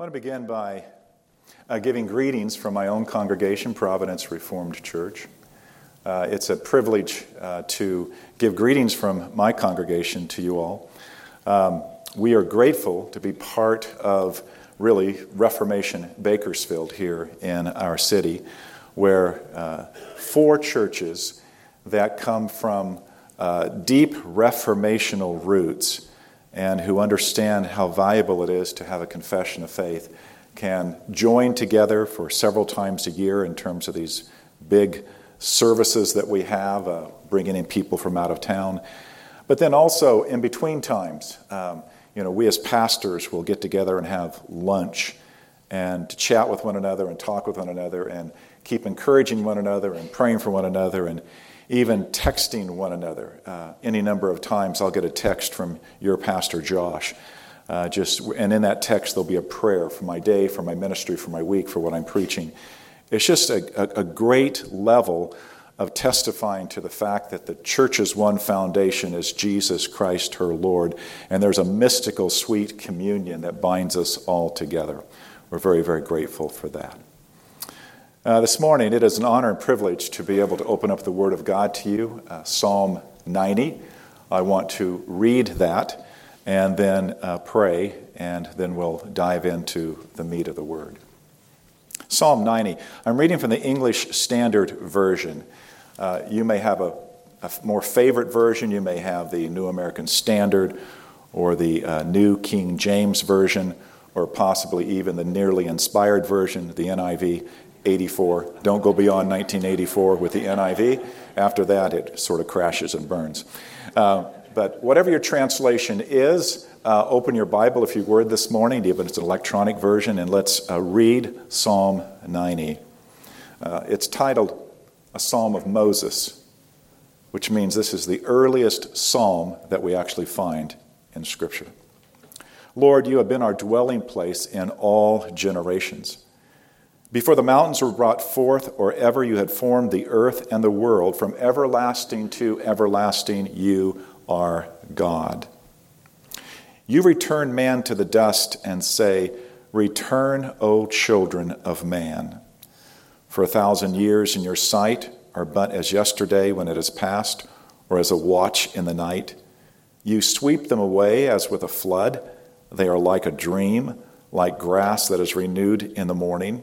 I want to begin by uh, giving greetings from my own congregation, Providence Reformed Church. Uh, it's a privilege uh, to give greetings from my congregation to you all. Um, we are grateful to be part of really Reformation Bakersfield here in our city, where uh, four churches that come from uh, deep reformational roots and who understand how valuable it is to have a confession of faith can join together for several times a year in terms of these big services that we have, uh, bringing in people from out of town. But then also in between times, um, you know, we as pastors will get together and have lunch and to chat with one another and talk with one another and keep encouraging one another and praying for one another and even texting one another. Uh, any number of times I'll get a text from your pastor, Josh. Uh, just and in that text there'll be a prayer for my day, for my ministry, for my week, for what I'm preaching. It's just a, a, a great level of testifying to the fact that the church's one foundation is Jesus Christ, her Lord, and there's a mystical, sweet communion that binds us all together. We're very, very grateful for that. Uh, this morning, it is an honor and privilege to be able to open up the Word of God to you, uh, Psalm 90. I want to read that and then uh, pray, and then we'll dive into the meat of the Word. Psalm 90. I'm reading from the English Standard Version. Uh, you may have a, a, more favorite version, you may have the New American Standard or the uh, New King James Version or possibly even the nearly inspired version, the NIV. 84. Don't go beyond 1984 with the NIV. After that, it sort of crashes and burns. Uh, but whatever your translation is, uh, open your Bible if you were this morning, even if it's an electronic version, and let's uh, read Psalm 90. Uh, it's titled A Psalm of Moses, which means this is the earliest psalm that we actually find in Scripture. Lord, you have been our dwelling place in all generations. Before the mountains were brought forth, or ever you had formed the earth and the world, from everlasting to everlasting, you are God. You return man to the dust and say, Return, O children of man. For a thousand years in your sight are but as yesterday when it is past, or as a watch in the night. You sweep them away as with a flood. They are like a dream, like grass that is renewed in the morning.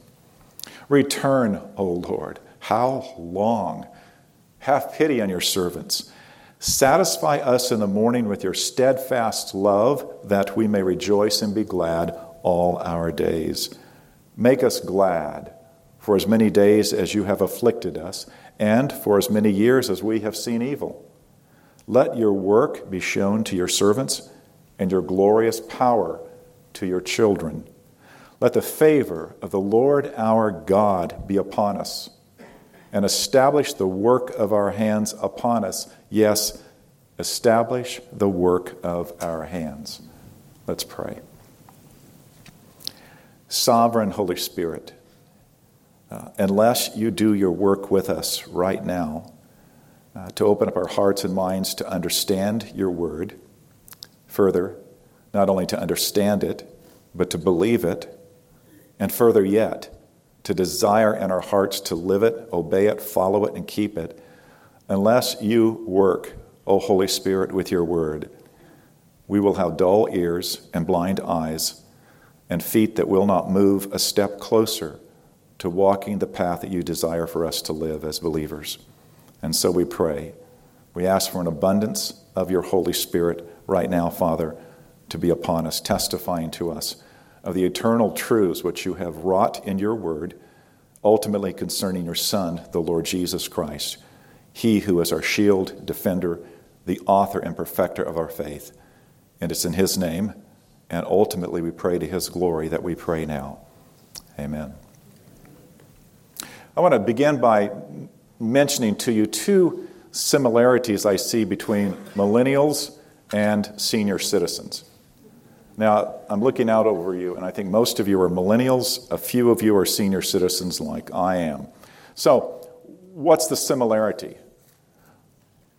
Return, O Lord. How long? Have pity on your servants. Satisfy us in the morning with your steadfast love, that we may rejoice and be glad all our days. Make us glad for as many days as you have afflicted us, and for as many years as we have seen evil. Let your work be shown to your servants, and your glorious power to your children. Let the favor of the Lord our God be upon us, and establish the work of our hands upon us. Yes, establish the work of our hands. Let's pray. Sovereign Holy Spirit, uh, unless you do your work with us right now, uh, to open up our hearts and minds to understand your word, further, not only to understand it, but to believe it and further yet, to desire in our hearts to live it, obey it, follow it, and keep it, unless you work, O Holy Spirit, with your word, we will have dull ears and blind eyes, and feet that will not move a step closer to walking the path that you desire for us to live as believers. And so we pray. We ask for an abundance of your Holy Spirit right now, Father, to be upon us, testifying to us of the eternal truths which you have wrought in your word, ultimately concerning your Son, the Lord Jesus Christ, he who is our shield, defender, the author and perfecter of our faith. And it's in his name, and ultimately we pray to his glory that we pray now. Amen. I want to begin by mentioning to you two similarities I see between millennials and senior citizens. Now, I'm looking out over you, and I think most of you are millennials. A few of you are senior citizens like I am. So, what's the similarity?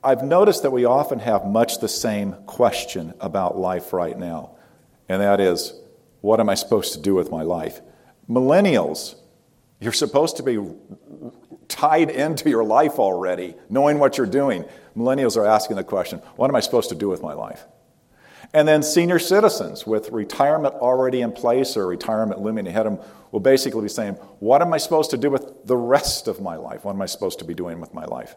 I've noticed that we often have much the same question about life right now, and that is, what am I supposed to do with my life? Millennials, you're supposed to be tied into your life already, knowing what you're doing. Millennials are asking the question, what am I supposed to do with my life? And then senior citizens with retirement already in place or retirement looming ahead of them will basically be saying, What am I supposed to do with the rest of my life? What am I supposed to be doing with my life?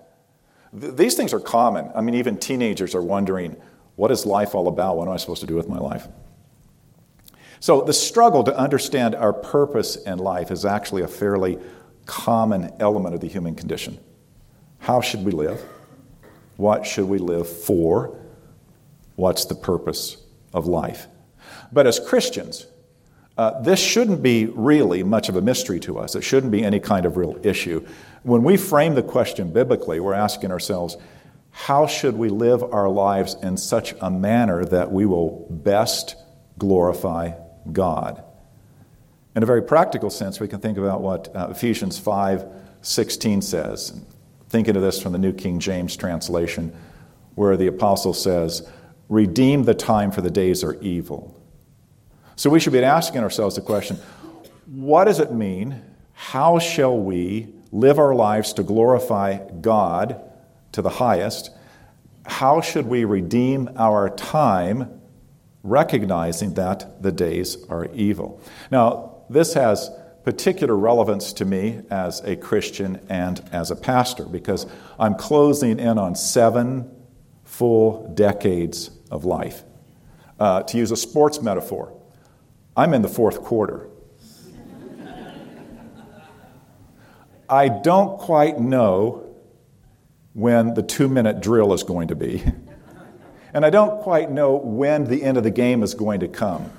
Th- these things are common. I mean, even teenagers are wondering, What is life all about? What am I supposed to do with my life? So, the struggle to understand our purpose in life is actually a fairly common element of the human condition. How should we live? What should we live for? What's the purpose of life? But as Christians, uh, this shouldn't be really much of a mystery to us. It shouldn't be any kind of real issue. When we frame the question biblically, we're asking ourselves, how should we live our lives in such a manner that we will best glorify God? In a very practical sense, we can think about what uh, Ephesians 5 16 says. Thinking of this from the New King James translation, where the apostle says, Redeem the time, for the days are evil. So we should be asking ourselves the question what does it mean? How shall we live our lives to glorify God to the highest? How should we redeem our time, recognizing that the days are evil? Now, this has particular relevance to me as a Christian and as a pastor because I'm closing in on seven full decades of life. Uh, to use a sports metaphor, I'm in the fourth quarter. I don't quite know when the two minute drill is going to be. and I don't quite know when the end of the game is going to come.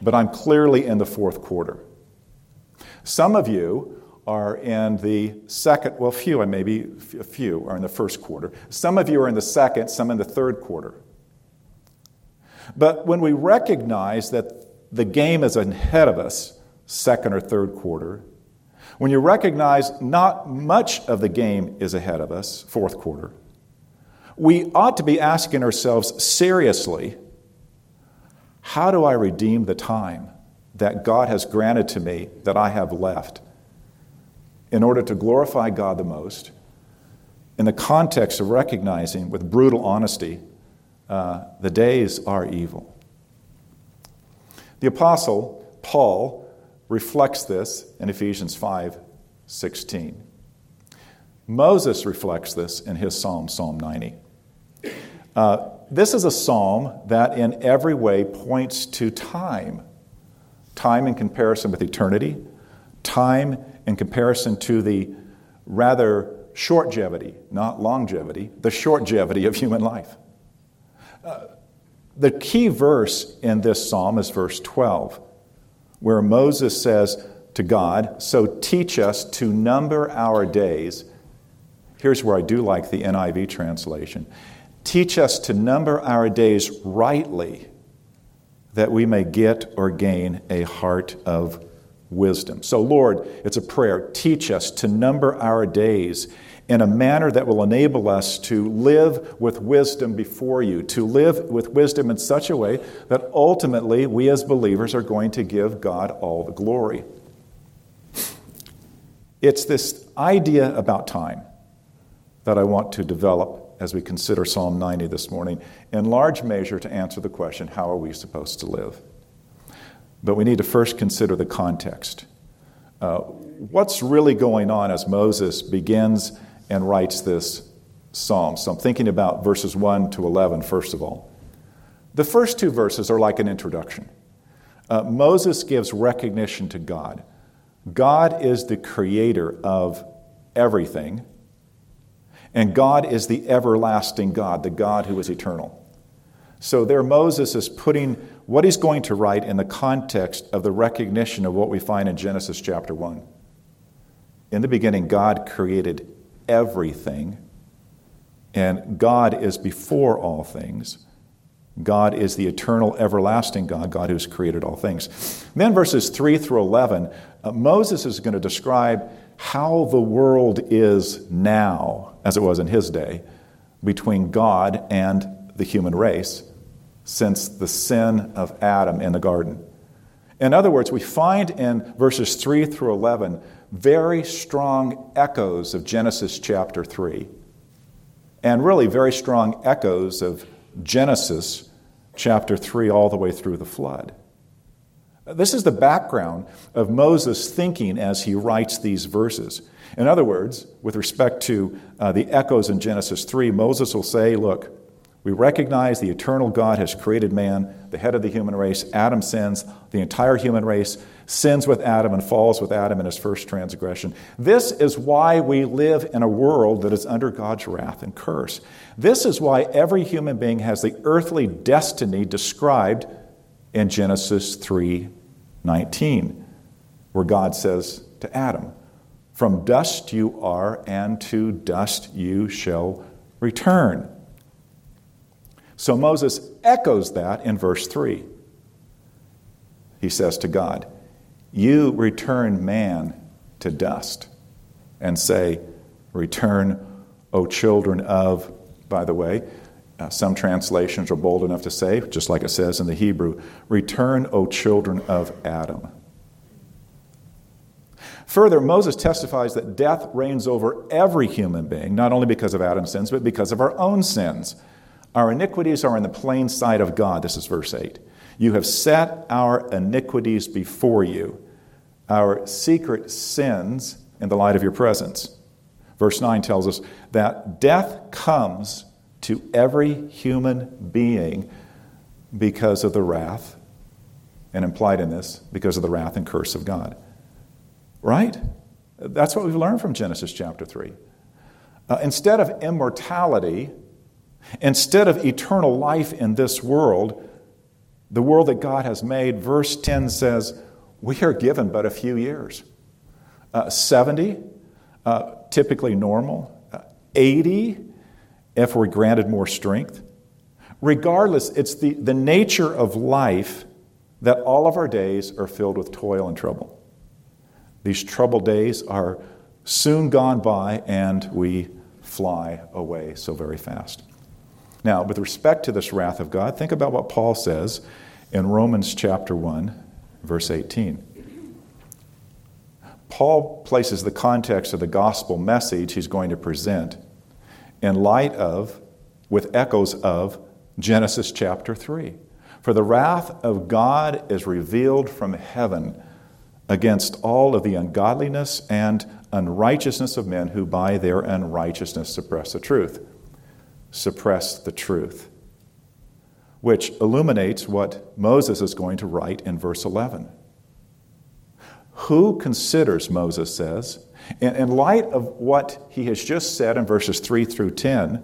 But I'm clearly in the fourth quarter. Some of you are in the second, well, few, and maybe a few are in the first quarter. Some of you are in the second, some in the third quarter. But when we recognize that the game is ahead of us, second or third quarter, when you recognize not much of the game is ahead of us, fourth quarter, we ought to be asking ourselves seriously how do I redeem the time that God has granted to me that I have left in order to glorify God the most in the context of recognizing with brutal honesty uh, the days are evil. The apostle Paul reflects this in Ephesians 5 16. Moses reflects this in his psalm, Psalm 90. Uh, this is a psalm that in every way points to time time in comparison with eternity, time in comparison to the rather shortgevity, not longevity, the shortgevity of human life uh, the key verse in this psalm is verse 12, where Moses says to God, So teach us to number our days. Here's where I do like the NIV translation Teach us to number our days rightly, that we may get or gain a heart of wisdom. So, Lord, it's a prayer. Teach us to number our days in a manner that will enable us to live with wisdom before you, to live with wisdom in such a way that ultimately we as believers are going to give God all the glory. It's this idea about time that I want to develop as we consider Psalm 90 this morning, in large measure to answer the question how are we supposed to live? But we need to first consider the context. Uh, what's really going on as Moses begins and writes this psalm? So I'm thinking about verses 1 to 11, first of all. The first two verses are like an introduction. Uh, Moses gives recognition to God. God is the creator of everything, and God is the everlasting God, the God who is eternal. So there, Moses is putting what he's going to write in the context of the recognition of what we find in Genesis chapter 1. In the beginning, God created everything, and God is before all things. God is the eternal, everlasting God, God who's created all things. Then, verses 3 through 11, uh, Moses is going to describe how the world is now, as it was in his day, between God and the human race since the sin of Adam in the garden. In other words, we find in verses 3 through 11 very strong echoes of Genesis chapter 3, and really very strong echoes of Genesis chapter 3 all the way through the flood. This is the background of Moses' thinking as he writes these verses. In other words, with respect to uh, the echoes in Genesis 3, Moses will say, Look, we recognize the eternal God has created man, the head of the human race. Adam sins. The entire human race sins with Adam and falls with Adam in his first transgression. This is why we live in a world that is under God's wrath and curse. This is why every human being has the earthly destiny described in Genesis 3:19, where God says to Adam, "From dust you are, and to dust you shall return." So Moses echoes that in verse 3. He says to God, You return man to dust, and say, Return, O children of, by the way, uh, some translations are bold enough to say, just like it says in the Hebrew, Return, O children of Adam. Further, Moses testifies that death reigns over every human being, not only because of Adam's sins, but because of our own sins. Our iniquities are in the plain sight of God. This is verse 8. You have set our iniquities before you, our secret sins in the light of your presence. Verse 9 tells us that death comes to every human being because of the wrath, and implied in this, because of the wrath and curse of God. Right? That's what we've learned from Genesis chapter 3. Uh, instead of immortality, Instead of eternal life in this world, the world that God has made, verse 10 says, we are given but a few years. Uh, 70, uh, typically normal. Uh, 80, if we're granted more strength. Regardless, it's the, the nature of life that all of our days are filled with toil and trouble. These troubled days are soon gone by and we fly away so very fast. Now, with respect to this wrath of God, think about what Paul says in Romans chapter 1, verse 18. Paul places the context of the gospel message he's going to present in light of, with echoes of, Genesis chapter 3. For the wrath of God is revealed from heaven against all of the ungodliness and unrighteousness of men who by their unrighteousness suppress the truth suppress the truth, which illuminates what Moses is going to write in verse 11. Who considers, Moses says, in, light of what he has just said in verses 3 through 10,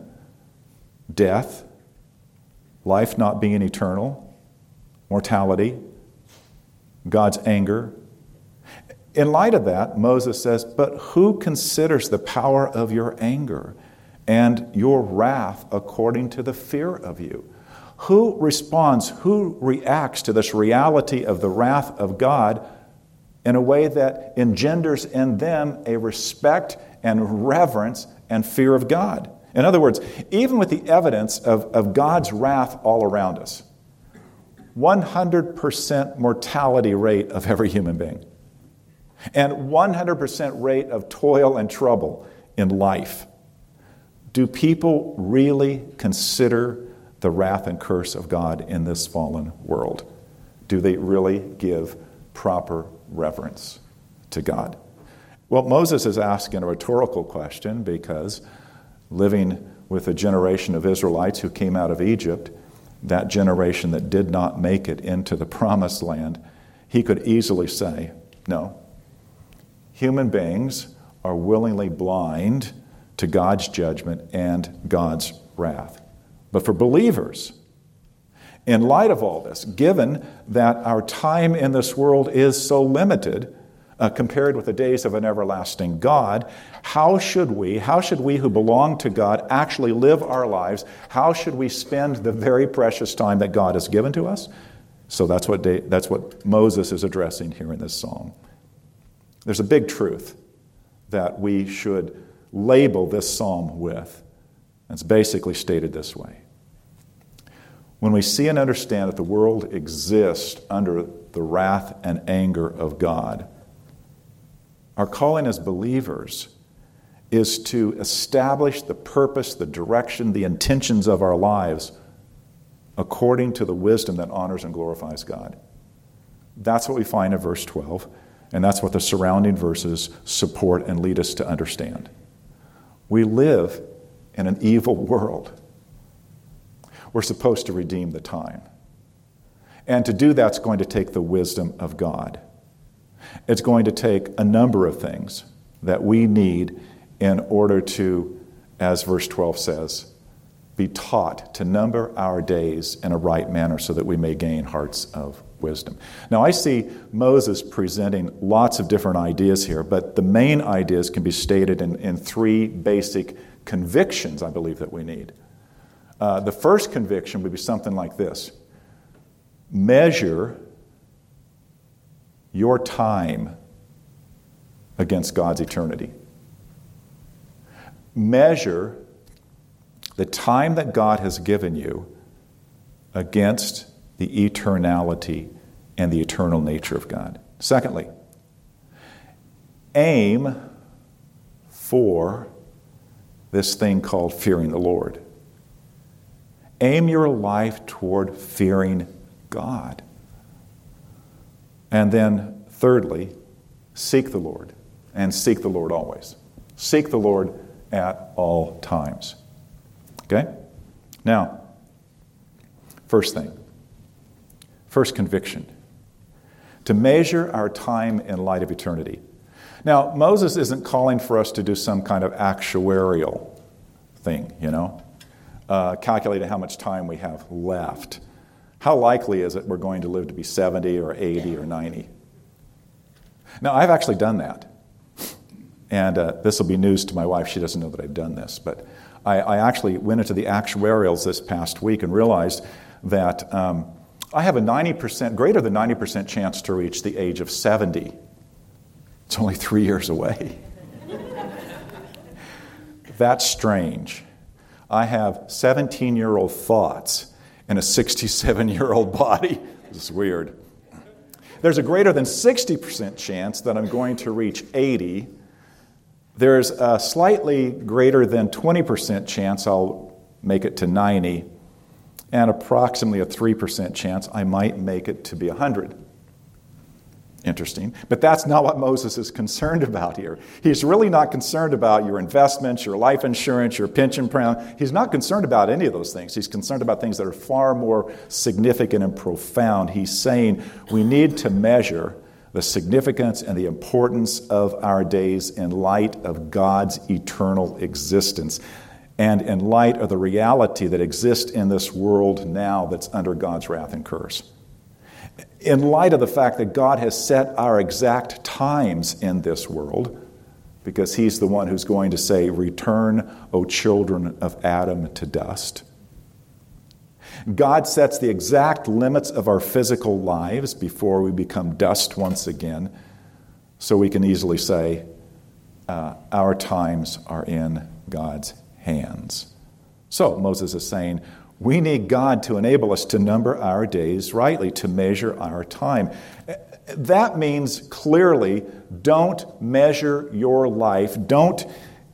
death, life not being eternal, mortality, God's anger. In light of that, Moses says, But who considers the power of your anger and your wrath according to the fear of you. Who responds, who reacts to this reality of the wrath of God in a way that engenders in them a respect and reverence and fear of God? In other words, even with the evidence of, of God's wrath all around us, 100% mortality rate of every human being, and 100% rate of toil and trouble in life. Do people really consider the wrath and curse of God in this fallen world? do they really give proper reverence to God? Well, Moses is asking a rhetorical question because living with a generation of Israelites who came out of Egypt, that generation that did not make it into the promised land, he could easily say, No. Human beings are willingly blind to God's judgment and God's wrath. But for believers, in light of all this, given that our time in this world is so limited uh, compared with the days of an everlasting God, how should we, how should we who belong to God actually live our lives? How should we spend the very precious time that God has given to us? So that's what, that's what Moses is addressing here in this psalm. There's a big truth that we should label this psalm with. It's basically stated this way when we see and understand that the world exists under the wrath and anger of God, our calling as believers is to establish the purpose, the direction, the intentions of our lives according to the wisdom that honors and glorifies God. That's what we find in verse 12, and that's what the surrounding verses support and lead us to understand. We live in an evil world. We're supposed to redeem the time. And to do that's going to take the wisdom of God. It's going to take a number of things that we need in order to, as verse 12 says, be taught to number our days in a right manner so that we may gain hearts of wisdom. Now, I see Moses presenting lots of different ideas here, but the main ideas can be stated in, in three basic convictions I believe that we need. Uh, the first conviction would be something like this measure your time against God's eternity. Measure the time that God has given you against the eternality and the eternal nature of God. Secondly, aim for this thing called fearing the Lord. Aim your life toward fearing God. And then, thirdly, seek the Lord, and seek the Lord always. Seek the Lord at all times. Okay? Now, first thing, first conviction to measure our time in light of eternity. Now, Moses isn't calling for us to do some kind of actuarial thing, you know? uh, calculating how much time we have left. How likely is it we're going to live to be 70 or 80 or 90? Now, I've actually done that. And uh, this will be news to my wife. She doesn't know that I've done this. But I, I actually went into the actuarials this past week and realized that um, I have a 90%, greater than 90% chance to reach the age of 70. It's only three years away. That's strange. I have 17 year old thoughts in a 67 year old body. This is weird. There's a greater than 60% chance that I'm going to reach 80. There's a slightly greater than 20% chance I'll make it to 90, and approximately a 3% chance I might make it to be 100. Interesting. But that's not what Moses is concerned about here. He's really not concerned about your investments, your life insurance, your pension plan. He's not concerned about any of those things. He's concerned about things that are far more significant and profound. He's saying we need to measure the significance and the importance of our days in light of God's eternal existence and in light of the reality that exists in this world now that's under God's wrath and curse in light of the fact that God has set our exact times in this world, because He's the one who's going to say, Return, O children of Adam, to dust. God sets the exact limits of our physical lives before we become dust once again, so we can easily say, uh, Our times are in God's hands. So Moses is saying, we need God to enable us to number our days rightly, to measure our time. That means clearly don't measure your life, don't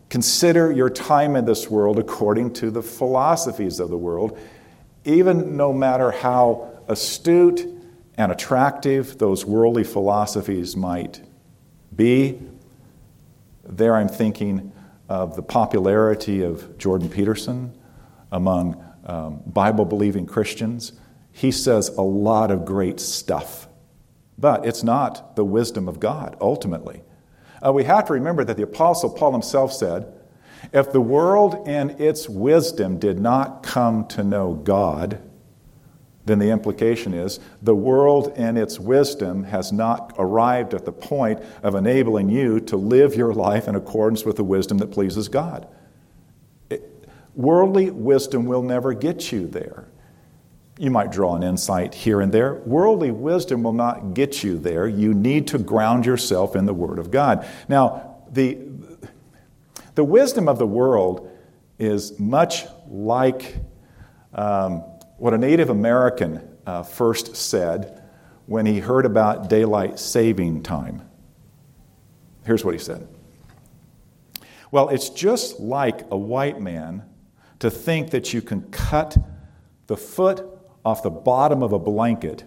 consider your time in this world according to the philosophies of the world, even no matter how astute and attractive those worldly philosophies might be, there I'm thinking of the popularity of Jordan Peterson among um, Bible believing Christians. He says a lot of great stuff, but it's not the wisdom of God ultimately. Uh, we have to remember that the Apostle Paul himself said, if the world and its wisdom did not come to know God, then the implication is the world and its wisdom has not arrived at the point of enabling you to live your life in accordance with the wisdom that pleases God. It, worldly wisdom will never get you there. You might draw an insight here and there. Worldly wisdom will not get you there. You need to ground yourself in the Word of God. Now, the, the wisdom of the world is much like. Um, what a Native American uh, first said when he heard about daylight saving time. Here's what he said Well, it's just like a white man to think that you can cut the foot off the bottom of a blanket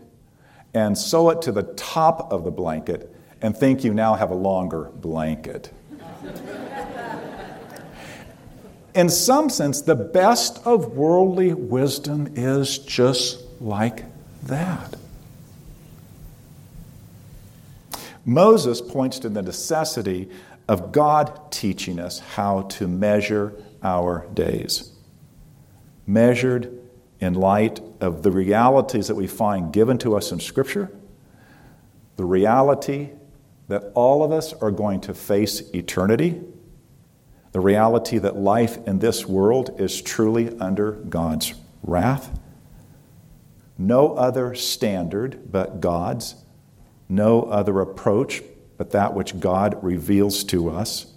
and sew it to the top of the blanket and think you now have a longer blanket in some sense, the best of worldly wisdom is just like that. Moses points to the necessity of God teaching us how to measure our days, measured in light of the realities that we find given to us in Scripture, the reality that all of us are going to face eternity the reality that life in this world is truly under God's wrath. No other standard but God's, no other approach but that which God reveals to us.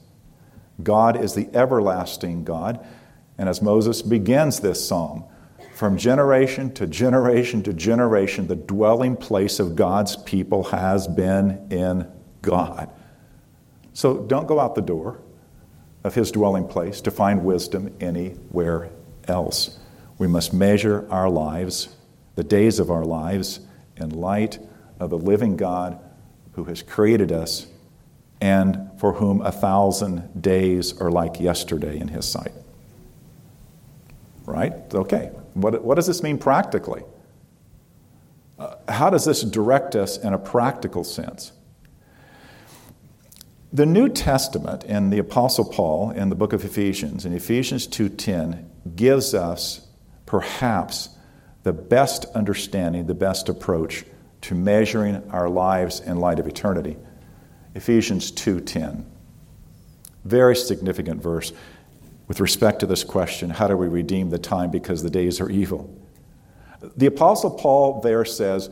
God is the everlasting God. And as Moses begins this psalm, from generation to generation to generation, the dwelling place of God's people has been in God. So don't go out the door of his dwelling place to find wisdom anywhere else. We must measure our lives, the days of our lives, in light of the living God who has created us and for whom a thousand days are like yesterday in his sight. Right? Okay. What, what does this mean practically? Uh, how does this direct us in a practical sense? The New Testament and the Apostle Paul in the book of Ephesians, in Ephesians 2:10, gives us perhaps the best understanding, the best approach to measuring our lives in light of eternity. Ephesians 2:10. Very significant verse with respect to this question, how do we redeem the time because the days are evil? The apostle Paul there says,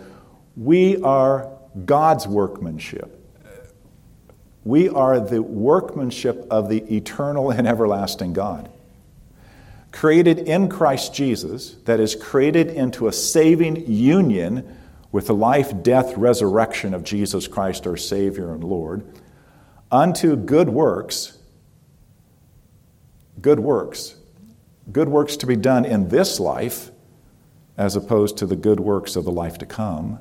"We are God's workmanship." We are the workmanship of the eternal and everlasting God. Created in Christ Jesus, that is, created into a saving union with the life, death, resurrection of Jesus Christ, our Savior and Lord, unto good works, good works, good works to be done in this life, as opposed to the good works of the life to come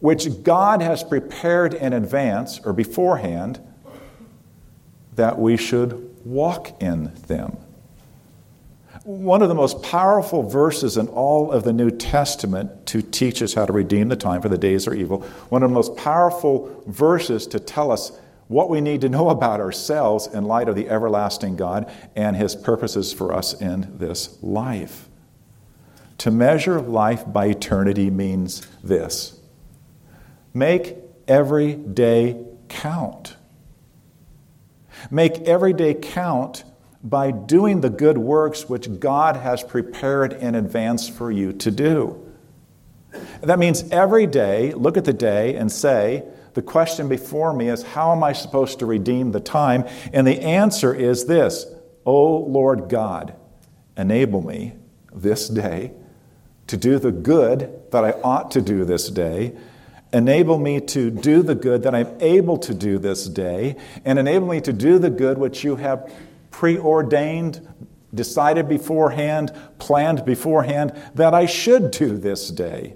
which God has prepared in advance or beforehand that we should walk in them. One of the most powerful verses in all of the New Testament to teach us how to redeem the time, for the days are evil. One of the most powerful verses to tell us what we need to know about ourselves in light of the everlasting God and His purposes for us in this life. To measure life by eternity means this Make every day count. Make every day count by doing the good works which God has prepared in advance for you to do. That means every day, look at the day and say, the question before me is, how am I supposed to redeem the time? And the answer is this O Lord God, enable me this day to do the good that I ought to do this day Enable me to do the good that I'm able to do this day, and enable me to do the good which you have preordained, decided beforehand, planned beforehand that I should do this day.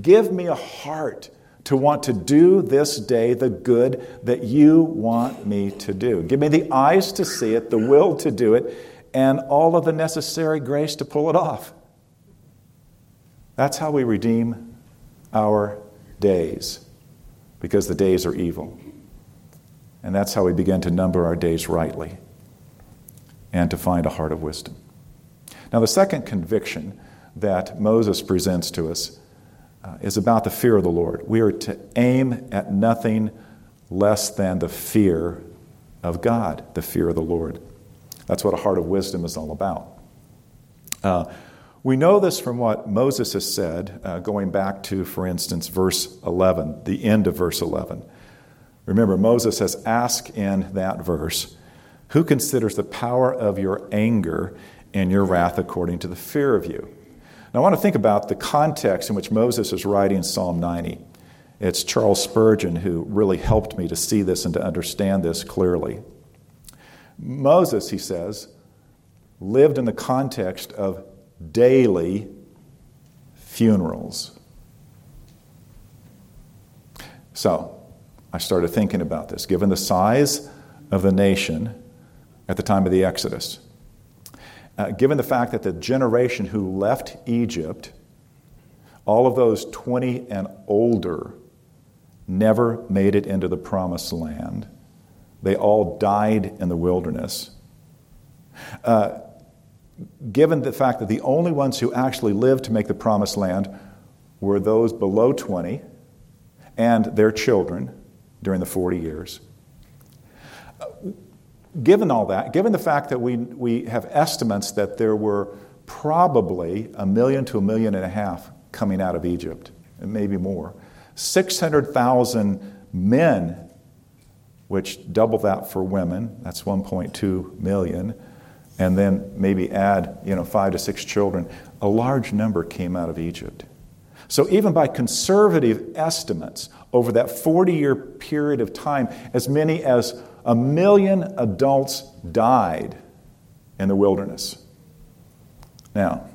Give me a heart to want to do this day the good that you want me to do. Give me the eyes to see it, the will to do it, and all of the necessary grace to pull it off. That's how we redeem our days, because the days are evil. And that's how we begin to number our days rightly and to find a heart of wisdom. Now, the second conviction that Moses presents to us uh, is about the fear of the Lord. We are to aim at nothing less than the fear of God, the fear of the Lord. That's what a heart of wisdom is all about. Uh, we know this from what Moses has said, uh, going back to, for instance, verse 11, the end of verse 11. Remember, Moses has asked in that verse, Who considers the power of your anger and your wrath according to the fear of you? Now, I want to think about the context in which Moses is writing Psalm 90. It's Charles Spurgeon who really helped me to see this and to understand this clearly. Moses, he says, lived in the context of daily funerals. So, I started thinking about this. Given the size of the nation at the time of the Exodus, uh, given the fact that the generation who left Egypt, all of those 20 and older, never made it into the promised land, they all died in the wilderness. Uh, given the fact that the only ones who actually lived to make the promised land were those below 20 and their children during the 40 years. Given all that, given the fact that we, we have estimates that there were probably a million to a million and a half coming out of Egypt, and maybe more, 600,000 men, which double that for women, that's 1.2 million, and then maybe add you know, five to six children, a large number came out of Egypt. So, even by conservative estimates, over that 40 year period of time, as many as a million adults died in the wilderness. Now,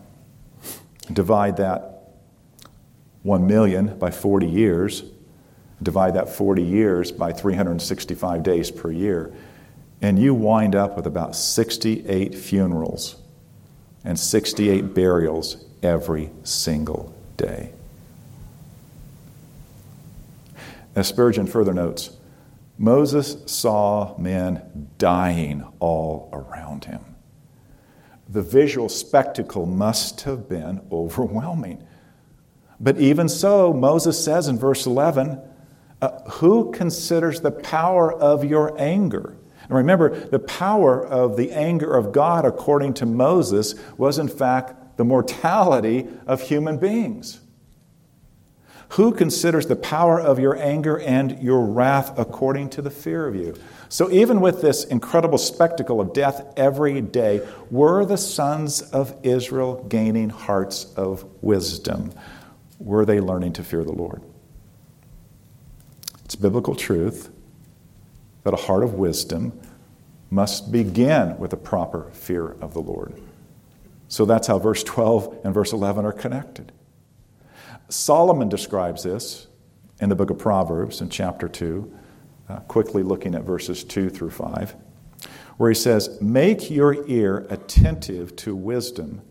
divide that 1 million by 40 years, divide that 40 years by 365 days per year, and you wind up with about 68 funerals and 68 burials every single day. As Spurgeon further notes, Moses saw men dying all around him. The visual spectacle must have been overwhelming. But even so, Moses says in verse 11, uh, Who considers the power of your anger? And remember, the power of the anger of God, according to Moses, was in fact the mortality of human beings. Who considers the power of your anger and your wrath according to the fear of you? So, even with this incredible spectacle of death every day, were the sons of Israel gaining hearts of wisdom? Were they learning to fear the Lord? It's biblical truth that a heart of wisdom must begin with a proper fear of the Lord. So that's how verse 12 and verse 11 are connected. Solomon describes this in the book of Proverbs in chapter 2, uh, quickly looking at verses 2 through 5, where he says, Make your ear attentive to wisdom,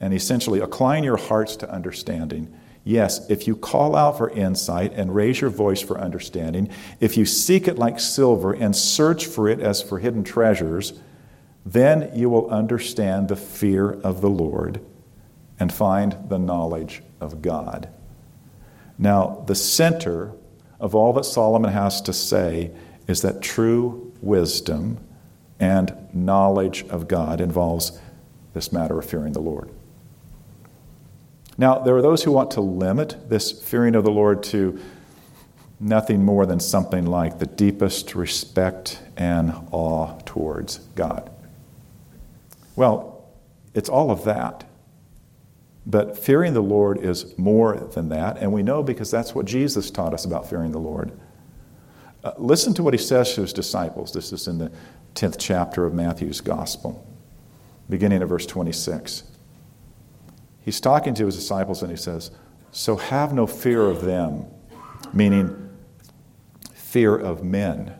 and essentially incline your hearts to understanding. Yes, if you call out for insight and raise your voice for understanding, if you seek it like silver and search for it as for hidden treasures, then you will understand the fear of the Lord and find the knowledge of God. Now, the center of all that Solomon has to say is that true wisdom and knowledge of God involves this matter of fearing the Lord. Now, there are those who want to limit this fearing of the Lord to nothing more than something like the deepest respect and awe towards God. Well, it's all of that. But fearing the Lord is more than that, and we know because that's what Jesus taught us about fearing the Lord. Uh, listen to what he says to his disciples. This is in the 10th chapter of Matthew's Gospel, beginning at verse 26. He's talking to his disciples and he says, So have no fear of them, meaning fear of men.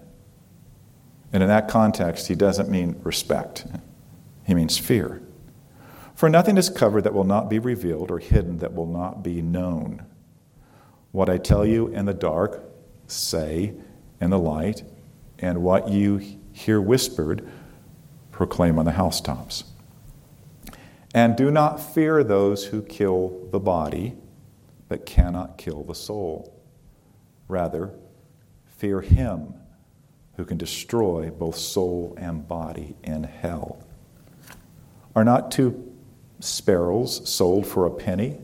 And in that context, he doesn't mean respect, he means fear. For nothing is covered that will not be revealed, or hidden that will not be known. What I tell you in the dark, say in the light, and what you hear whispered, proclaim on the housetops. And do not fear those who kill the body, but cannot kill the soul. Rather, fear him who can destroy both soul and body in hell. Are not two sparrows sold for a penny?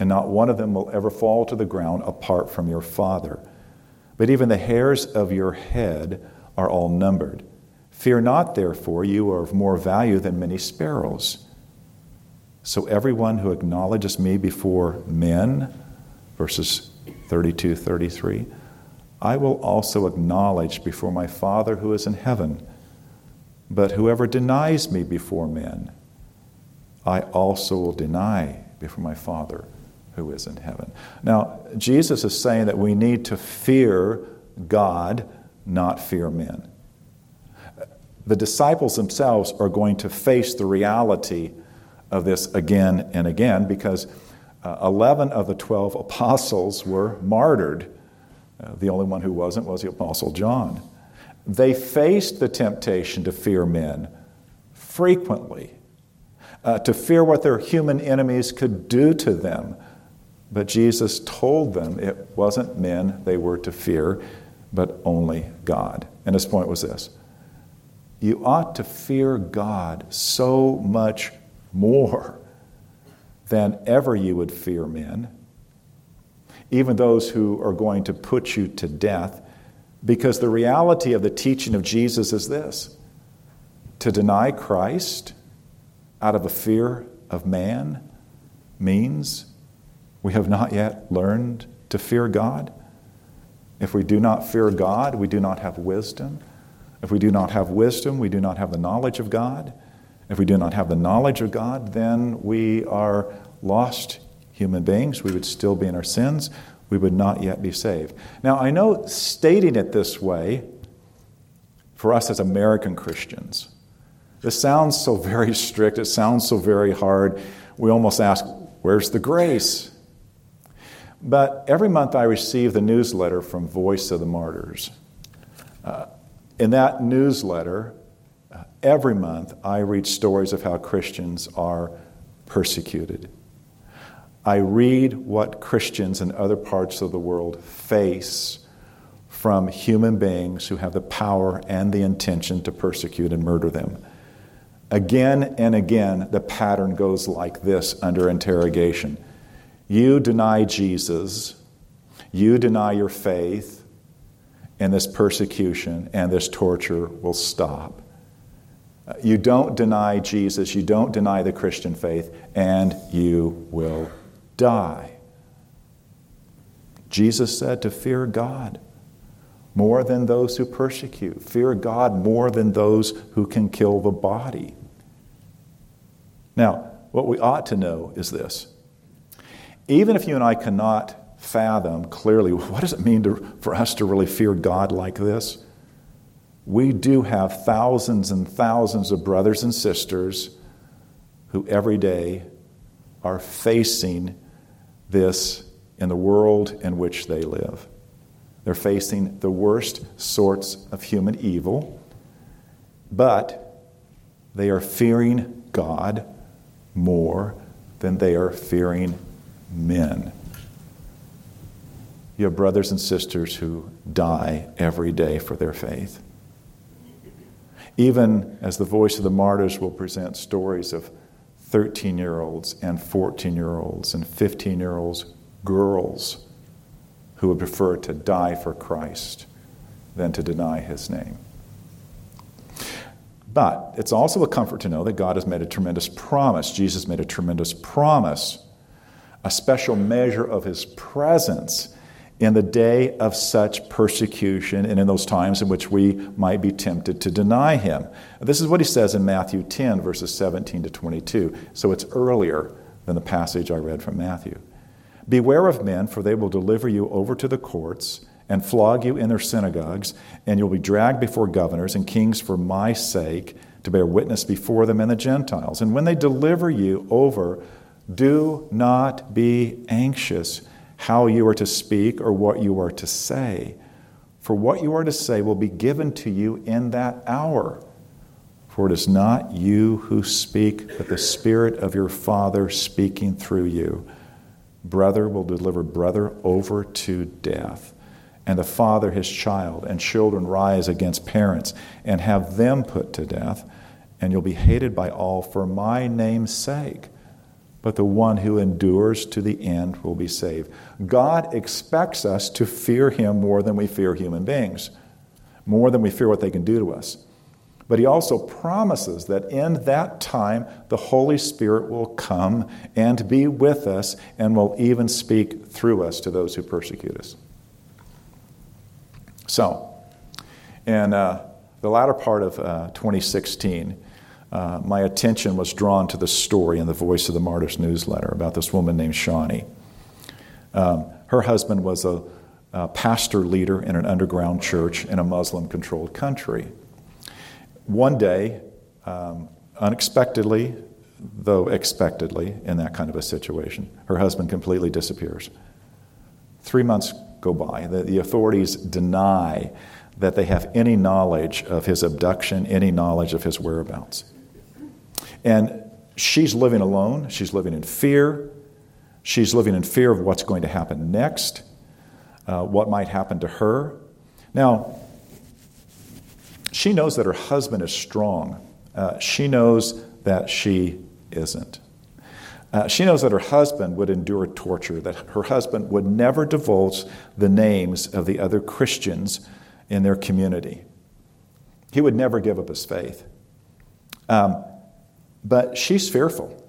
And not one of them will ever fall to the ground apart from your Father. But even the hairs of your head are all numbered. Fear not, therefore, you are of more value than many sparrows. So everyone who acknowledges me before men, verses 32 33, I will also acknowledge before my Father who is in heaven. But whoever denies me before men, I also will deny before my Father who is in heaven. Now, Jesus is saying that we need to fear God, not fear men. The disciples themselves are going to face the reality of this again and again because uh, 11 of the 12 apostles were martyred uh, the only one who wasn't was the Apostle John. They faced the temptation to fear men frequently, uh, to fear what their human enemies could do to them. But Jesus told them it wasn't men they were to fear, but only God. And his point was this You ought to fear God so much more than ever you would fear men even those who are going to put you to death, because the reality of the teaching of Jesus is this to deny Christ out of a fear of man means we have not yet learned to fear God. If we do not fear God, we do not have wisdom. If we do not have wisdom, we do not have the knowledge of God. If we do not have the knowledge of God, then we are lost human beings. We would still be in our sins. We would not yet be saved. Now, I know stating it this way, for us as American Christians, this sounds so very strict, it sounds so very hard. We almost ask, where's the grace? But every month I receive the newsletter from Voice of the Martyrs. Uh, in that newsletter, Uh, every month I read stories of how Christians are persecuted. I read what Christians in other parts of the world face from human beings who have the power and the intention to persecute and murder them. Again and again, the pattern goes like this under interrogation You deny Jesus, you deny your faith, and this persecution and this torture will stop. You don't deny Jesus, you don't deny the Christian faith, and you will die. Jesus said to fear God more than those who persecute, fear God more than those who can kill the body. Now, what we ought to know is this. Even if you and I cannot fathom clearly what does it mean to, for us to really fear God like this, we do have thousands and thousands of brothers and sisters who every day are facing this in the world in which they live. They're facing the worst sorts of human evil, but they are fearing God more than they are fearing men. You have brothers and sisters who die every day for their faith. Even as the voice of the martyrs will present stories of 13 year olds and 14 year olds and 15 year olds, girls who would prefer to die for Christ than to deny his name. But it's also a comfort to know that God has made a tremendous promise. Jesus made a tremendous promise, a special measure of his presence in the day of such persecution and in those times in which we might be tempted to deny him. This is what he says in Matthew 10, verses 17 to 22. So it's earlier than the passage I read from Matthew. Beware of men, for they will deliver you over to the courts and flog you in their synagogues, and you'll be dragged before governors and kings for my sake to bear witness before them and the Gentiles. And when they deliver you over, do not be anxious how you are to speak or what you are to say, for what you are to say will be given to you in that hour. For it is not you who speak, but the Spirit of your Father speaking through you. Brother will deliver brother over to death, and the father his child, and children rise against parents and have them put to death, and you'll be hated by all for my name's sake. But the one who endures to the end will be saved. God expects us to fear him more than we fear human beings, more than we fear what they can do to us. But he also promises that in that time, the Holy Spirit will come and be with us and will even speak through us to those who persecute us. So, in uh, the latter part of uh, 2016, uh, my attention was drawn to the story in the Voice of the Martyrs newsletter about this woman named Shawnee. Um, her husband was a, a pastor leader in an underground church in a Muslim controlled country. One day, um, unexpectedly, though expectedly, in that kind of a situation, her husband completely disappears. Three months go by. The, the authorities deny that they have any knowledge of his abduction, any knowledge of his whereabouts. And she's living alone, she's living in fear. She's living in fear of what's going to happen next, uh, what might happen to her. Now, she knows that her husband is strong. Uh, she knows that she isn't. Uh, she knows that her husband would endure torture, that her husband would never divulge the names of the other Christians in their community. He would never give up his faith. Um, but she's fearful,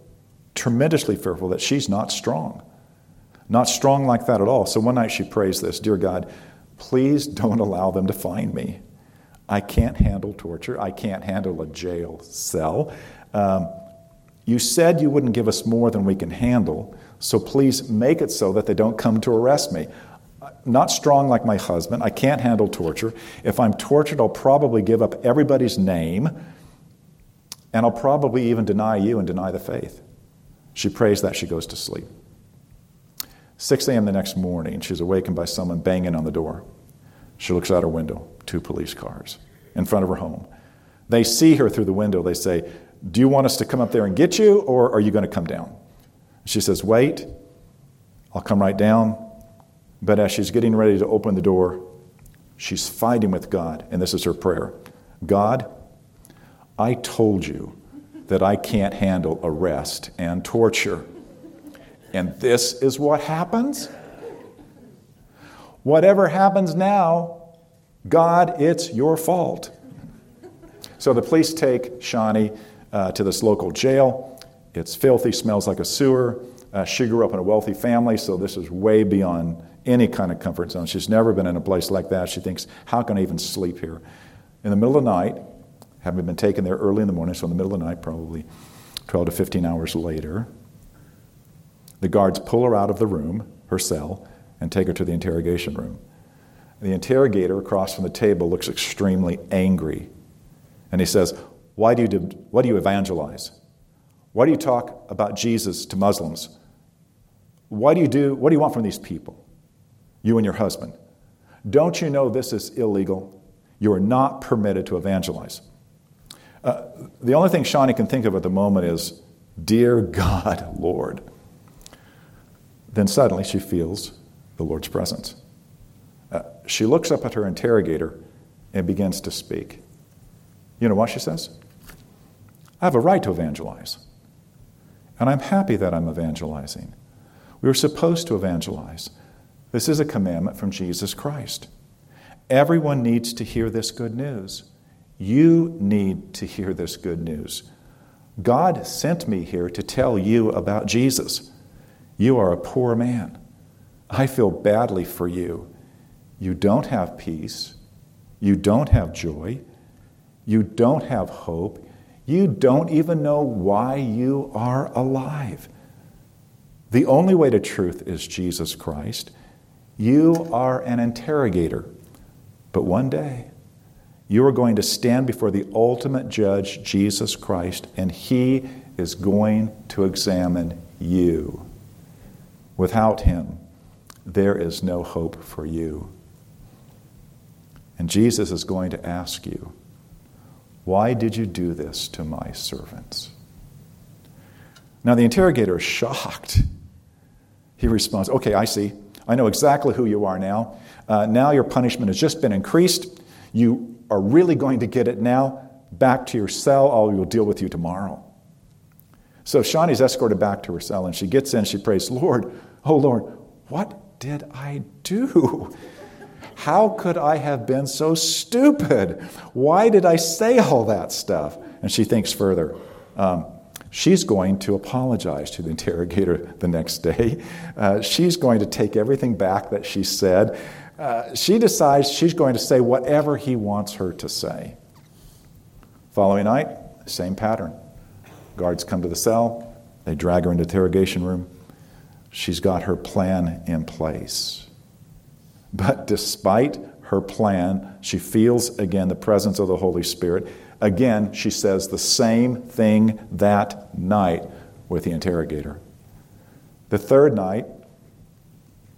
tremendously fearful that she's not strong. Not strong like that at all. So one night she prays this Dear God, please don't allow them to find me. I can't handle torture. I can't handle a jail cell. Um, you said you wouldn't give us more than we can handle, so please make it so that they don't come to arrest me. Not strong like my husband. I can't handle torture. If I'm tortured, I'll probably give up everybody's name, and I'll probably even deny you and deny the faith. She prays that she goes to sleep. 6 a.m. the next morning, she's awakened by someone banging on the door. She looks out her window, two police cars in front of her home. They see her through the window. They say, Do you want us to come up there and get you, or are you going to come down? She says, Wait, I'll come right down. But as she's getting ready to open the door, she's fighting with God, and this is her prayer God, I told you that I can't handle arrest and torture. And this is what happens? Whatever happens now, God, it's your fault. So the police take Shawnee uh, to this local jail. It's filthy, smells like a sewer. Uh, she grew up in a wealthy family, so this is way beyond any kind of comfort zone. She's never been in a place like that. She thinks, how can I even sleep here? In the middle of the night, having been taken there early in the morning, so in the middle of the night, probably 12 to 15 hours later, the guards pull her out of the room, her cell, and take her to the interrogation room. The interrogator across from the table looks extremely angry. And he says, Why do you, why do you evangelize? Why do you talk about Jesus to Muslims? Why do you do, what do you want from these people? You and your husband. Don't you know this is illegal? You are not permitted to evangelize. Uh, the only thing Shawnee can think of at the moment is, Dear God, Lord. Then suddenly she feels the Lord's presence. Uh, she looks up at her interrogator and begins to speak. You know what she says? I have a right to evangelize. And I'm happy that I'm evangelizing. We were supposed to evangelize. This is a commandment from Jesus Christ. Everyone needs to hear this good news. You need to hear this good news. God sent me here to tell you about Jesus. You are a poor man. I feel badly for you. You don't have peace. You don't have joy. You don't have hope. You don't even know why you are alive. The only way to truth is Jesus Christ. You are an interrogator. But one day, you are going to stand before the ultimate judge, Jesus Christ, and he is going to examine you. Without him, there is no hope for you. And Jesus is going to ask you, Why did you do this to my servants? Now, the interrogator is shocked. He responds, Okay, I see. I know exactly who you are now. Uh, now your punishment has just been increased. You are really going to get it now. Back to your cell. I will deal with you tomorrow. So Shawnee's escorted back to her cell, and she gets in. She prays, Lord, oh Lord, what did I do? How could I have been so stupid? Why did I say all that stuff? And she thinks further. Um, she's going to apologize to the interrogator the next day. Uh, she's going to take everything back that she said. Uh, she decides she's going to say whatever he wants her to say. Following night, same pattern. Guards come to the cell, they drag her into the interrogation room. She's got her plan in place. But despite her plan, she feels again the presence of the Holy Spirit. Again, she says the same thing that night with the interrogator. The third night,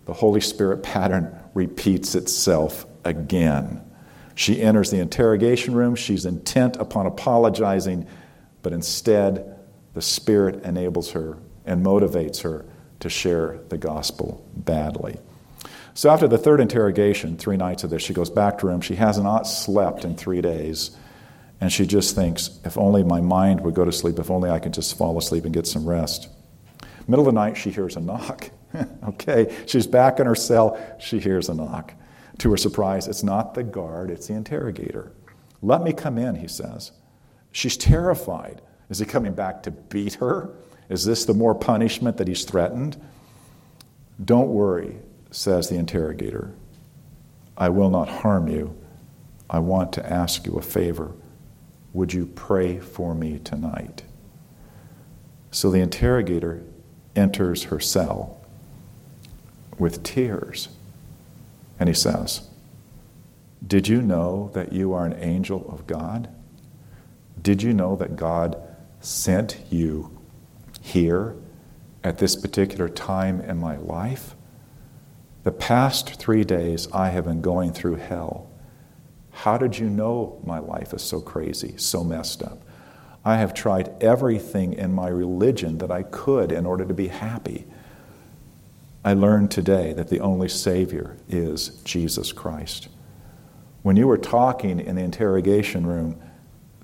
the Holy Spirit pattern repeats itself again. She enters the interrogation room. She's intent upon apologizing, but instead, the Spirit enables her and motivates her to share the gospel badly. So after the third interrogation, three nights of this, she goes back to her room. She has not slept in three days. And she just thinks, if only my mind would go to sleep, if only I could just fall asleep and get some rest. Middle of the night, she hears a knock. okay, she's back in her cell. She hears a knock. To her surprise, it's not the guard, it's the interrogator. Let me come in, he says. She's terrified. Is he coming back to beat her? Is this the more punishment that he's threatened? Don't worry, says the interrogator. I will not harm you. I want to ask you a favor. Would you pray for me tonight? So the interrogator enters her cell with tears and he says, Did you know that you are an angel of God? Did you know that God sent you here at this particular time in my life? The past three days I have been going through hell. How did you know my life is so crazy, so messed up? I have tried everything in my religion that I could in order to be happy. I learned today that the only Savior is Jesus Christ. When you were talking in the interrogation room,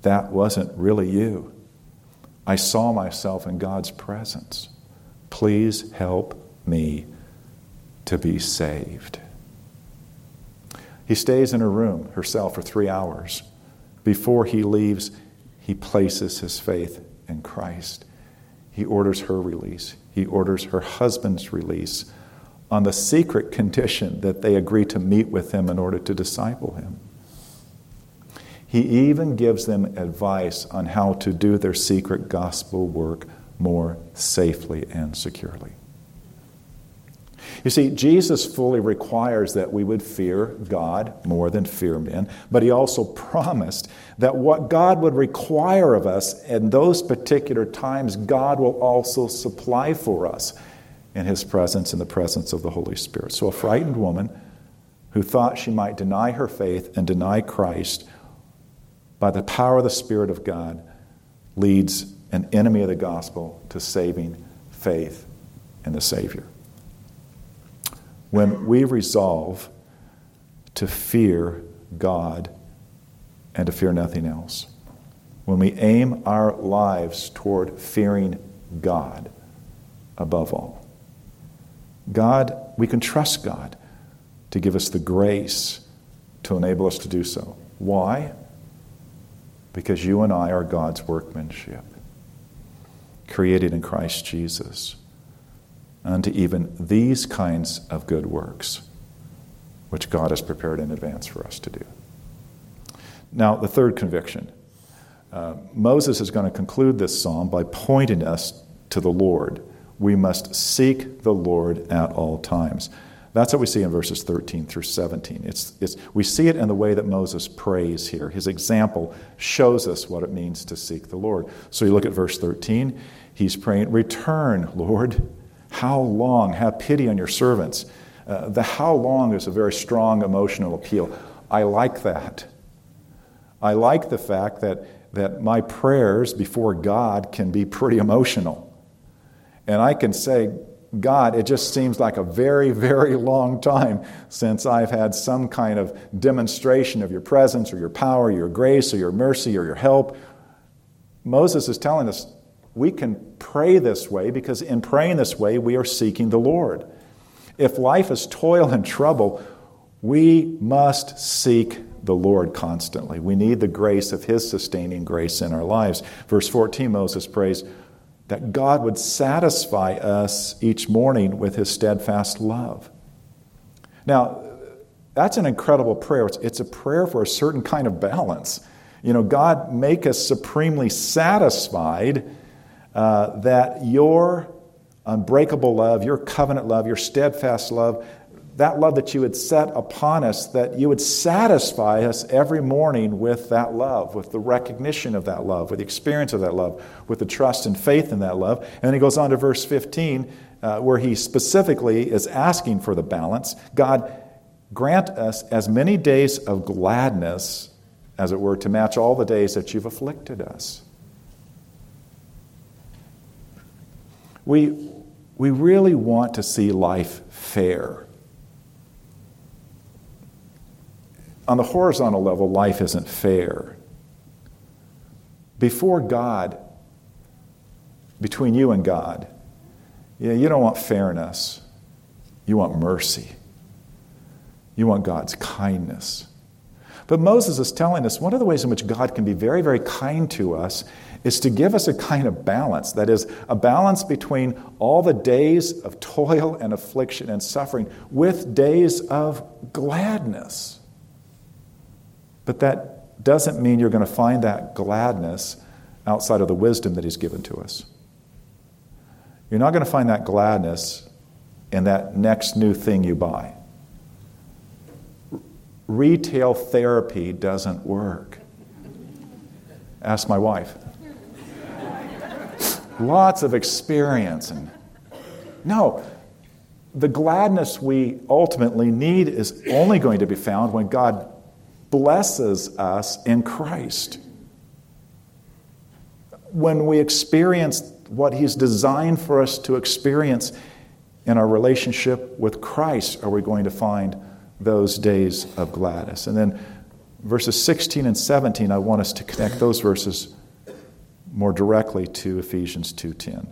that wasn't really you. I saw myself in God's presence. Please help me to be saved. He stays in her room, herself for three hours. Before he leaves, he places his faith in Christ. He orders her release, he orders her husband's release on the secret condition that they agree to meet with him in order to disciple him. He even gives them advice on how to do their secret gospel work more safely and securely. You see, Jesus fully requires that we would fear God more than fear men, but he also promised that what God would require of us in those particular times, God will also supply for us in his presence, in the presence of the Holy Spirit. So, a frightened woman who thought she might deny her faith and deny Christ by the power of the Spirit of God leads an enemy of the gospel to saving faith in the Savior. When we resolve to fear God and to fear nothing else, when we aim our lives toward fearing God above all, God, we can trust God to give us the grace to enable us to do so. Why? Because you and I are God's workmanship, created in Christ Jesus unto even these kinds of good works, which God has prepared in advance for us to do. Now, the third conviction. Uh, Moses is going to conclude this psalm by pointing us to the Lord. We must seek the Lord at all times. That's what we see in verses 13 through 17. It's, it's, we see it in the way that Moses prays here. His example shows us what it means to seek the Lord. So you look at verse 13. He's praying, Return, Lord. How long? Have pity on your servants. Uh, the how long is a very strong emotional appeal. I like that. I like the fact that, that my prayers before God can be pretty emotional. And I can say, God, it just seems like a very, very long time since I've had some kind of demonstration of your presence or your power, your grace or your mercy or your help. Moses is telling us we can pray this way because in praying this way, we are seeking the Lord. If life is toil and trouble, we must seek the Lord constantly. We need the grace of His sustaining grace in our lives. Verse 14, Moses prays, that God would satisfy us each morning with his steadfast love. Now, that's an incredible prayer. It's, a prayer for a certain kind of balance. You know, God, make us supremely satisfied uh, that your unbreakable love, your covenant love, your steadfast love, that love that you would set upon us, that you would satisfy us every morning with that love, with the recognition of that love, with the experience of that love, with the trust and faith in that love. And then he goes on to verse 15, uh, where he specifically is asking for the balance. God, grant us as many days of gladness, as it were, to match all the days that you've afflicted us. We, we really want to see life fair. on the horizontal level, life isn't fair. Before God, between you and God, yeah, you don't want fairness. You want mercy. You want God's kindness. But Moses is telling us one of the ways in which God can be very, very kind to us is to give us a kind of balance. That is, a balance between all the days of toil and affliction and suffering with days of gladness. But that doesn't mean you're going to find that gladness outside of the wisdom that He's given to us. You're not going to find that gladness in that next new thing you buy. Retail therapy doesn't work. Ask my wife. Lots of experience and no, the gladness we ultimately need is only going to be found when God blesses us in Christ. When we experience what He's designed for us to experience in our relationship with Christ, are we going to find those days of gladness? And then verses 16 and 17, I want us to connect those verses more directly to Ephesians 2:10.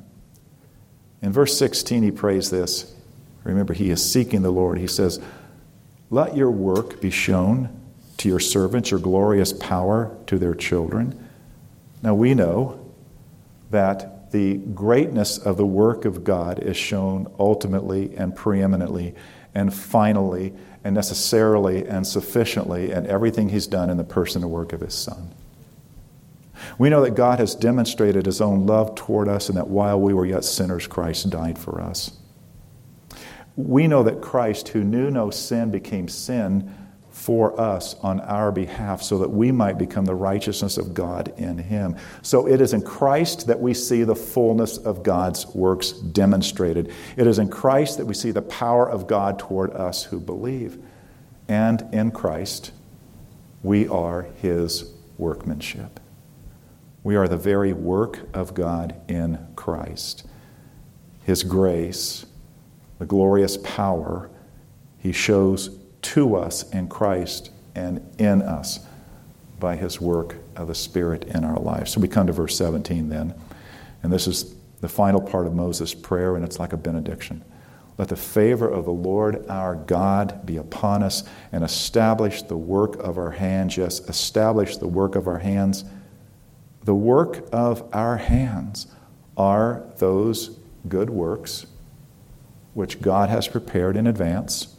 In verse 16 he prays this. Remember he is seeking the Lord. He says, "Let your work be shown to your servants your glorious power to their children. Now we know that the greatness of the work of God is shown ultimately and preeminently and finally and necessarily and sufficiently in everything He's done in the person and work of His Son. We know that God has demonstrated His own love toward us and that while we were yet sinners, Christ died for us. We know that Christ, who knew no sin, became sin for us on our behalf so that we might become the righteousness of God in Him. So it is in Christ that we see the fullness of God's works demonstrated. It is in Christ that we see the power of God toward us who believe. And in Christ, we are His workmanship. We are the very work of God in Christ. His grace, the glorious power He shows to us in Christ and in us by his work of the Spirit in our lives. So we come to verse 17 then, and this is the final part of Moses' prayer, and it's like a benediction. Let the favor of the Lord our God be upon us and establish the work of our hands. Yes, establish the work of our hands. The work of our hands are those good works which God has prepared in advance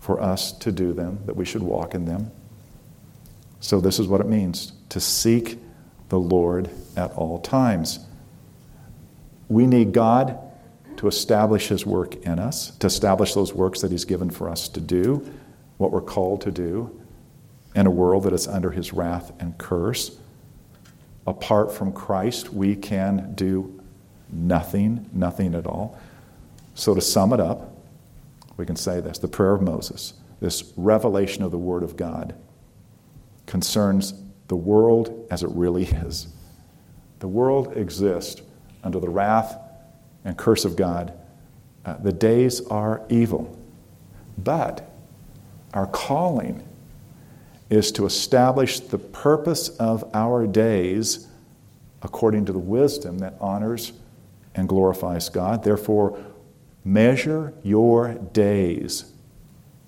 for us to do them, that we should walk in them. So, this is what it means to seek the Lord at all times. We need God to establish His work in us, to establish those works that He's given for us to do, what we're called to do in a world that is under His wrath and curse. Apart from Christ, we can do nothing, nothing at all. So, to sum it up, we can say this the prayer of Moses, this revelation of the Word of God, concerns the world as it really is. The world exists under the wrath and curse of God. Uh, the days are evil. But our calling is to establish the purpose of our days according to the wisdom that honors and glorifies God. Therefore, measure your days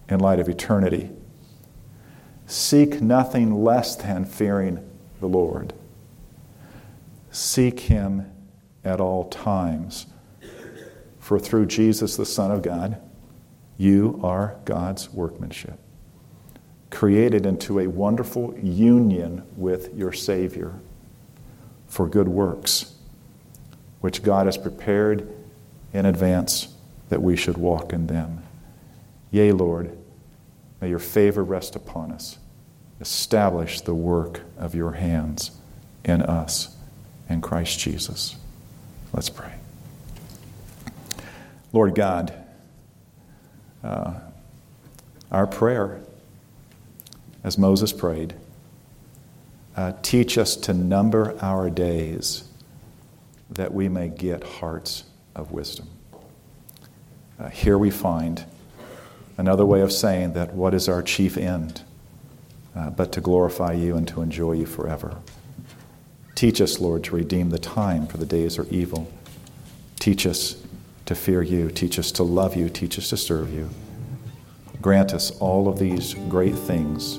in light of eternity. Seek nothing less than fearing the Lord. Seek Him at all times. For through Jesus, the Son of God, you are God's workmanship, created into a wonderful union with your Savior for good works, which God has prepared in advance that we should walk in them. Yea, Lord, may your favor rest upon us. Establish the work of your hands in us in Christ Jesus. Let's pray. Lord God, uh, our prayer, as Moses prayed, uh, teach us to number our days that we may get hearts of wisdom. Uh, here we find another way of saying that what is our chief end uh, but to glorify you and to enjoy you forever. Teach us, Lord, to redeem the time, for the days are evil. Teach us to fear you. Teach us to love you. Teach us to serve you. Grant us all of these great things